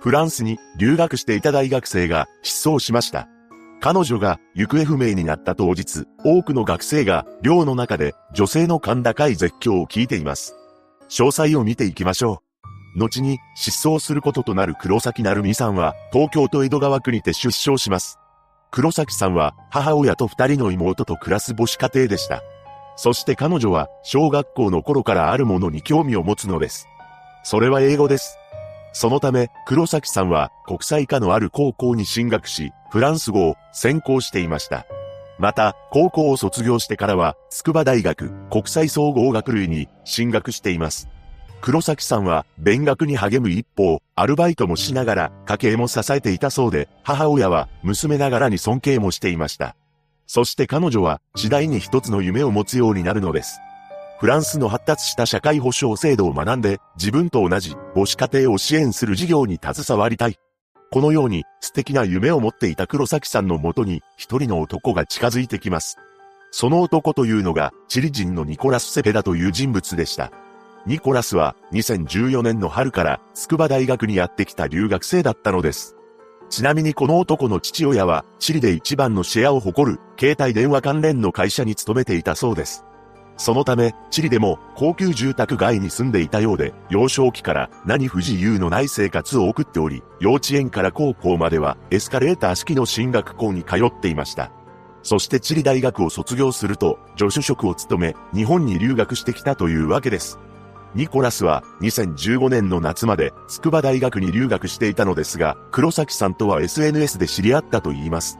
フランスに留学していた大学生が失踪しました。彼女が行方不明になった当日、多くの学生が寮の中で女性の甲高い絶叫を聞いています。詳細を見ていきましょう。後に失踪することとなる黒崎成美さんは東京都江戸川区にて出生します。黒崎さんは母親と二人の妹と暮らす母子家庭でした。そして彼女は小学校の頃からあるものに興味を持つのです。それは英語です。そのため、黒崎さんは国際科のある高校に進学し、フランス語を専攻していました。また、高校を卒業してからは、筑波大学国際総合学類に進学しています。黒崎さんは勉学に励む一方、アルバイトもしながら家計も支えていたそうで、母親は娘ながらに尊敬もしていました。そして彼女は次第に一つの夢を持つようになるのです。フランスの発達した社会保障制度を学んで、自分と同じ母子家庭を支援する事業に携わりたい。このように素敵な夢を持っていた黒崎さんのもとに一人の男が近づいてきます。その男というのがチリ人のニコラス・セペダという人物でした。ニコラスは2014年の春から筑波大学にやってきた留学生だったのです。ちなみにこの男の父親はチリで一番のシェアを誇る携帯電話関連の会社に勤めていたそうです。そのため、チリでも高級住宅街に住んでいたようで、幼少期から何不自由のない生活を送っており、幼稚園から高校まではエスカレーター式の進学校に通っていました。そしてチリ大学を卒業すると、助手職を務め、日本に留学してきたというわけです。ニコラスは2015年の夏まで筑波大学に留学していたのですが、黒崎さんとは SNS で知り合ったと言います。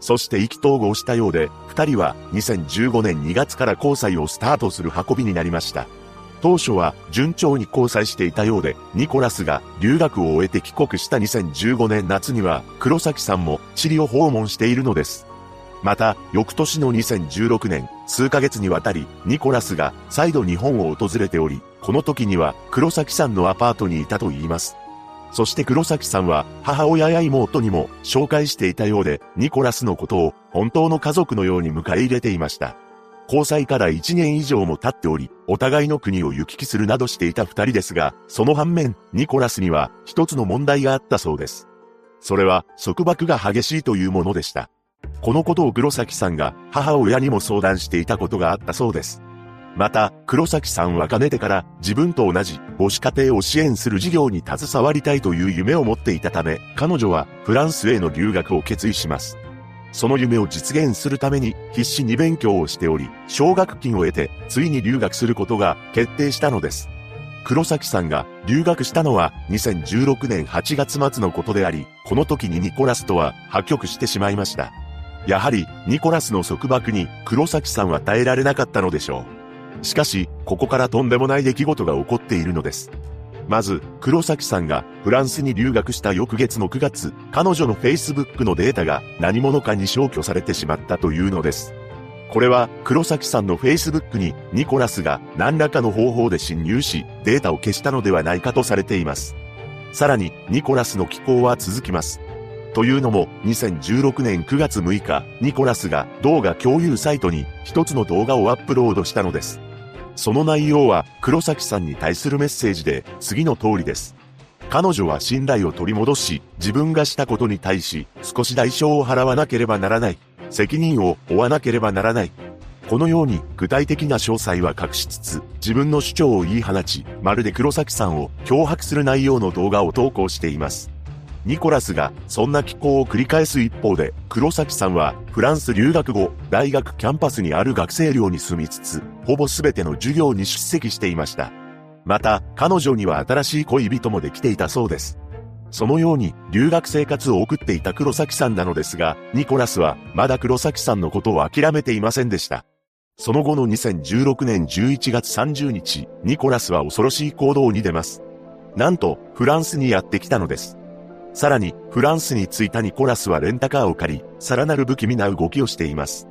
そして意気投合したようで、二人は2015年2月から交際をスタートする運びになりました。当初は順調に交際していたようで、ニコラスが留学を終えて帰国した2015年夏には、黒崎さんもチリを訪問しているのです。また、翌年の2016年、数ヶ月にわたり、ニコラスが再度日本を訪れており、この時には黒崎さんのアパートにいたと言います。そして黒崎さんは母親や妹にも紹介していたようで、ニコラスのことを本当の家族のように迎え入れていました。交際から1年以上も経っており、お互いの国を行き来するなどしていた二人ですが、その反面、ニコラスには一つの問題があったそうです。それは束縛が激しいというものでした。このことを黒崎さんが母親にも相談していたことがあったそうです。また、黒崎さんはかねてから自分と同じ母子家庭を支援する事業に携わりたいという夢を持っていたため、彼女はフランスへの留学を決意します。その夢を実現するために必死に勉強をしており、奨学金を得て、ついに留学することが決定したのです。黒崎さんが留学したのは2016年8月末のことであり、この時にニコラスとは破局してしまいました。やはり、ニコラスの束縛に黒崎さんは耐えられなかったのでしょう。しかし、ここからとんでもない出来事が起こっているのです。まず、黒崎さんがフランスに留学した翌月の9月、彼女の Facebook のデータが何者かに消去されてしまったというのです。これは黒崎さんの Facebook にニコラスが何らかの方法で侵入し、データを消したのではないかとされています。さらに、ニコラスの寄稿は続きます。というのも、2016年9月6日、ニコラスが動画共有サイトに一つの動画をアップロードしたのです。その内容は黒崎さんに対するメッセージで次の通りです。彼女は信頼を取り戻し、自分がしたことに対し少し代償を払わなければならない。責任を負わなければならない。このように具体的な詳細は隠しつつ、自分の主張を言い放ち、まるで黒崎さんを脅迫する内容の動画を投稿しています。ニコラスがそんな寄稿を繰り返す一方で、黒崎さんはフランス留学後、大学キャンパスにある学生寮に住みつつ、ほぼ全ての授業に出席していました。また、彼女には新しい恋人もできていたそうです。そのように留学生活を送っていた黒崎さんなのですが、ニコラスはまだ黒崎さんのことを諦めていませんでした。その後の2016年11月30日、ニコラスは恐ろしい行動に出ます。なんと、フランスにやってきたのです。さらに、フランスに着いたニコラスはレンタカーを借り、さらなる不気味な動きをしています。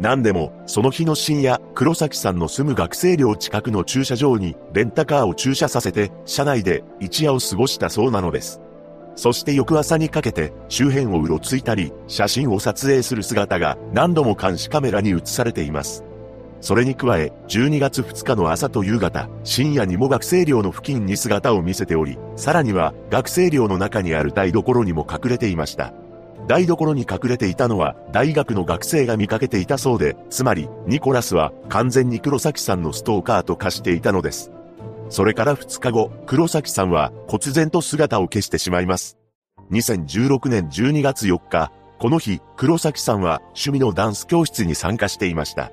何でも、その日の深夜、黒崎さんの住む学生寮近くの駐車場に、レンタカーを駐車させて、車内で一夜を過ごしたそうなのです。そして翌朝にかけて、周辺をうろついたり、写真を撮影する姿が何度も監視カメラに映されています。それに加え、12月2日の朝と夕方、深夜にも学生寮の付近に姿を見せており、さらには学生寮の中にある台所にも隠れていました。台所に隠れていたのは大学の学生が見かけていたそうで、つまりニコラスは完全に黒崎さんのストーカーと化していたのです。それから2日後、黒崎さんは忽然と姿を消してしまいます。2016年12月4日、この日、黒崎さんは趣味のダンス教室に参加していました。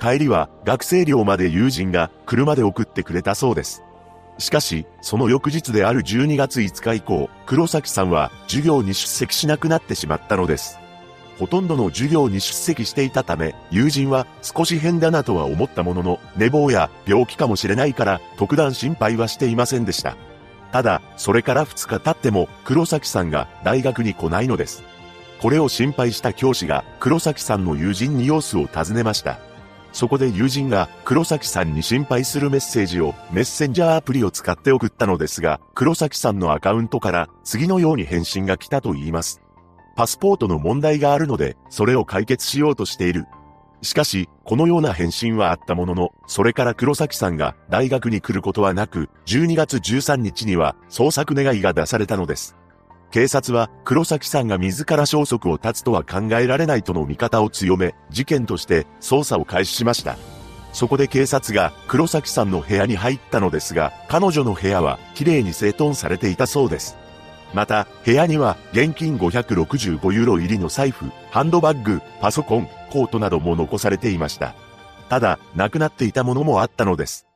帰りは学生寮まで友人が車で送ってくれたそうです。しかし、その翌日である12月5日以降、黒崎さんは授業に出席しなくなってしまったのです。ほとんどの授業に出席していたため、友人は少し変だなとは思ったものの、寝坊や病気かもしれないから特段心配はしていませんでした。ただ、それから2日経っても黒崎さんが大学に来ないのです。これを心配した教師が黒崎さんの友人に様子を尋ねました。そこで友人が黒崎さんに心配するメッセージをメッセンジャーアプリを使って送ったのですが、黒崎さんのアカウントから次のように返信が来たと言います。パスポートの問題があるので、それを解決しようとしている。しかし、このような返信はあったものの、それから黒崎さんが大学に来ることはなく、12月13日には捜索願いが出されたのです。警察は黒崎さんが自ら消息を絶つとは考えられないとの見方を強め、事件として捜査を開始しました。そこで警察が黒崎さんの部屋に入ったのですが、彼女の部屋は綺麗に整頓されていたそうです。また、部屋には現金565ユーロ入りの財布、ハンドバッグ、パソコン、コートなども残されていました。ただ、亡くなっていたものもあったのです。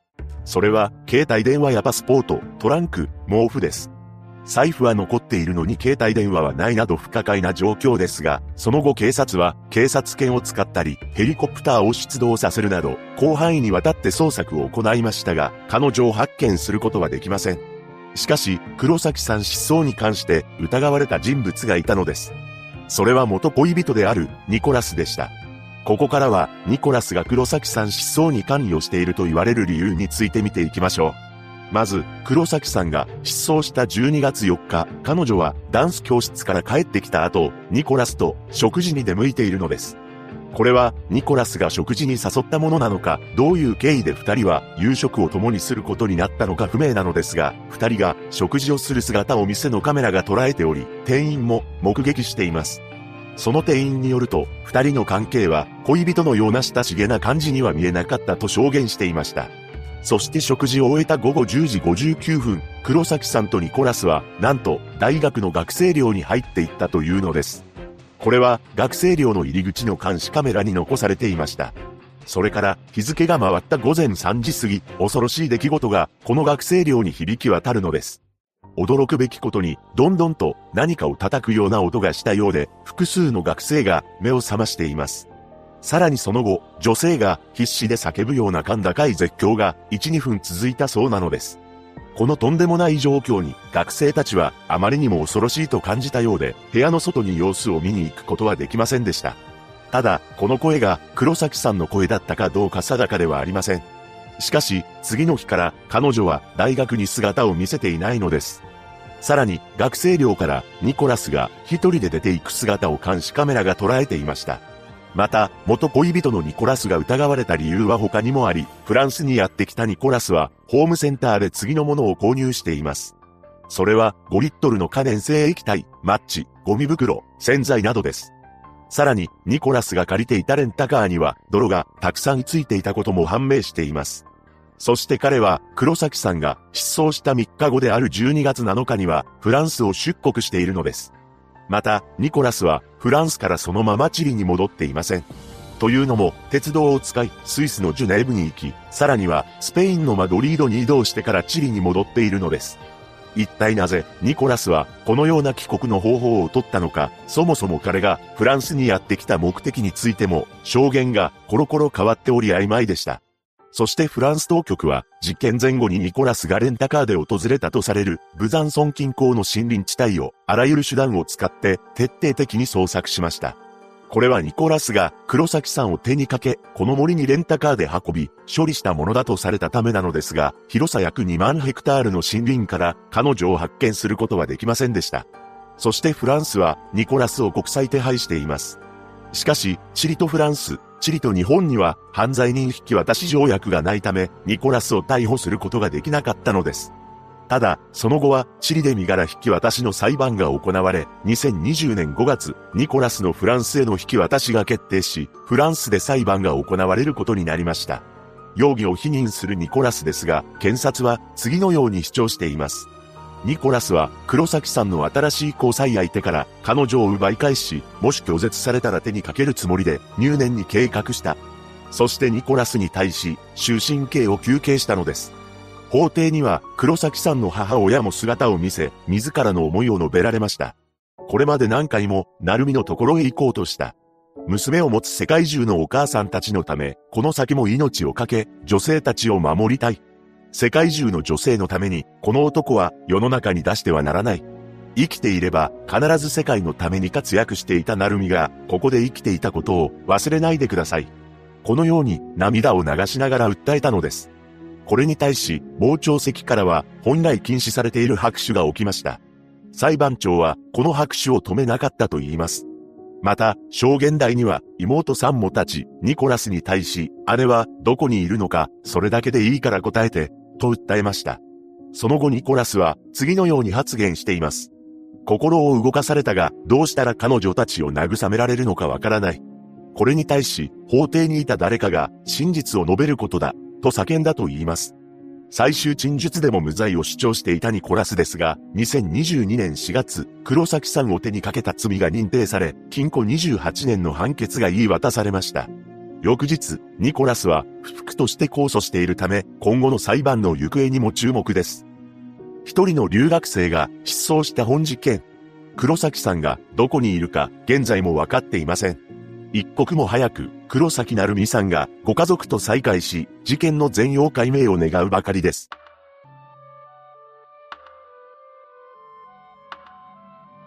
それは、携帯電話やパスポート、トランク、毛布です。財布は残っているのに携帯電話はないなど不可解な状況ですが、その後警察は警察犬を使ったり、ヘリコプターを出動させるなど、広範囲にわたって捜索を行いましたが、彼女を発見することはできません。しかし、黒崎さん失踪に関して疑われた人物がいたのです。それは元恋人であるニコラスでした。ここからは、ニコラスが黒崎さん失踪に関与していると言われる理由について見ていきましょう。まず、黒崎さんが失踪した12月4日、彼女はダンス教室から帰ってきた後、ニコラスと食事に出向いているのです。これは、ニコラスが食事に誘ったものなのか、どういう経緯で二人は夕食を共にすることになったのか不明なのですが、二人が食事をする姿を店のカメラが捉えており、店員も目撃しています。その店員によると、二人の関係は恋人のような親しげな感じには見えなかったと証言していました。そして食事を終えた午後10時59分、黒崎さんとニコラスは、なんと、大学の学生寮に入っていったというのです。これは、学生寮の入り口の監視カメラに残されていました。それから、日付が回った午前3時過ぎ、恐ろしい出来事が、この学生寮に響き渡るのです。驚くべきことに、どんどんと何かを叩くような音がしたようで、複数の学生が目を覚ましています。さらにその後、女性が必死で叫ぶような甲高い絶叫が1、2分続いたそうなのです。このとんでもない状況に学生たちはあまりにも恐ろしいと感じたようで、部屋の外に様子を見に行くことはできませんでした。ただ、この声が黒崎さんの声だったかどうか定かではありません。しかし、次の日から彼女は大学に姿を見せていないのです。さらに、学生寮からニコラスが一人で出ていく姿を監視カメラが捉えていました。また、元恋人のニコラスが疑われた理由は他にもあり、フランスにやってきたニコラスは、ホームセンターで次のものを購入しています。それは、5リットルの可燃性液体、マッチ、ゴミ袋、洗剤などです。さらに、ニコラスが借りていたレンタカーには、泥がたくさんついていたことも判明しています。そして彼は、黒崎さんが失踪した3日後である12月7日には、フランスを出国しているのです。また、ニコラスはフランスからそのままチリに戻っていません。というのも、鉄道を使い、スイスのジュネーブに行き、さらには、スペインのマドリードに移動してからチリに戻っているのです。一体なぜ、ニコラスは、このような帰国の方法を取ったのか、そもそも彼が、フランスにやってきた目的についても、証言が、コロコロ変わっており曖昧でした。そしてフランス当局は、実験前後にニコラスがレンタカーで訪れたとされる、ブザンソン近郊の森林地帯を、あらゆる手段を使って、徹底的に捜索しました。これはニコラスが黒崎さんを手にかけ、この森にレンタカーで運び、処理したものだとされたためなのですが、広さ約2万ヘクタールの森林から彼女を発見することはできませんでした。そしてフランスはニコラスを国際手配しています。しかし、チリとフランス、チリと日本には犯罪人引き渡し条約がないため、ニコラスを逮捕することができなかったのです。ただ、その後は、チリで身柄引き渡しの裁判が行われ、2020年5月、ニコラスのフランスへの引き渡しが決定し、フランスで裁判が行われることになりました。容疑を否認するニコラスですが、検察は次のように主張しています。ニコラスは黒崎さんの新しい交際相手から彼女を奪い返し、もし拒絶されたら手にかけるつもりで入念に計画した。そしてニコラスに対し終身刑を求刑したのです。法廷には黒崎さんの母親も姿を見せ、自らの思いを述べられました。これまで何回も、成美のところへ行こうとした。娘を持つ世界中のお母さんたちのため、この先も命を懸け、女性たちを守りたい。世界中の女性のために、この男は世の中に出してはならない。生きていれば必ず世界のために活躍していたナルミが、ここで生きていたことを忘れないでください。このように涙を流しながら訴えたのです。これに対し、傍聴席からは本来禁止されている拍手が起きました。裁判長はこの拍手を止めなかったと言います。また、証言台には妹さんも立ち、ニコラスに対し、姉はどこにいるのか、それだけでいいから答えて、と訴えました。その後ニコラスは次のように発言しています。心を動かされたが、どうしたら彼女たちを慰められるのかわからない。これに対し、法廷にいた誰かが真実を述べることだ、と叫んだと言います。最終陳述でも無罪を主張していたニコラスですが、2022年4月、黒崎さんを手にかけた罪が認定され、禁錮28年の判決が言い渡されました。翌日、ニコラスは不服として控訴しているため、今後の裁判の行方にも注目です。一人の留学生が失踪した本事件。黒崎さんがどこにいるか現在も分かっていません。一刻も早く黒崎なるみさんがご家族と再会し、事件の全容解明を願うばかりです。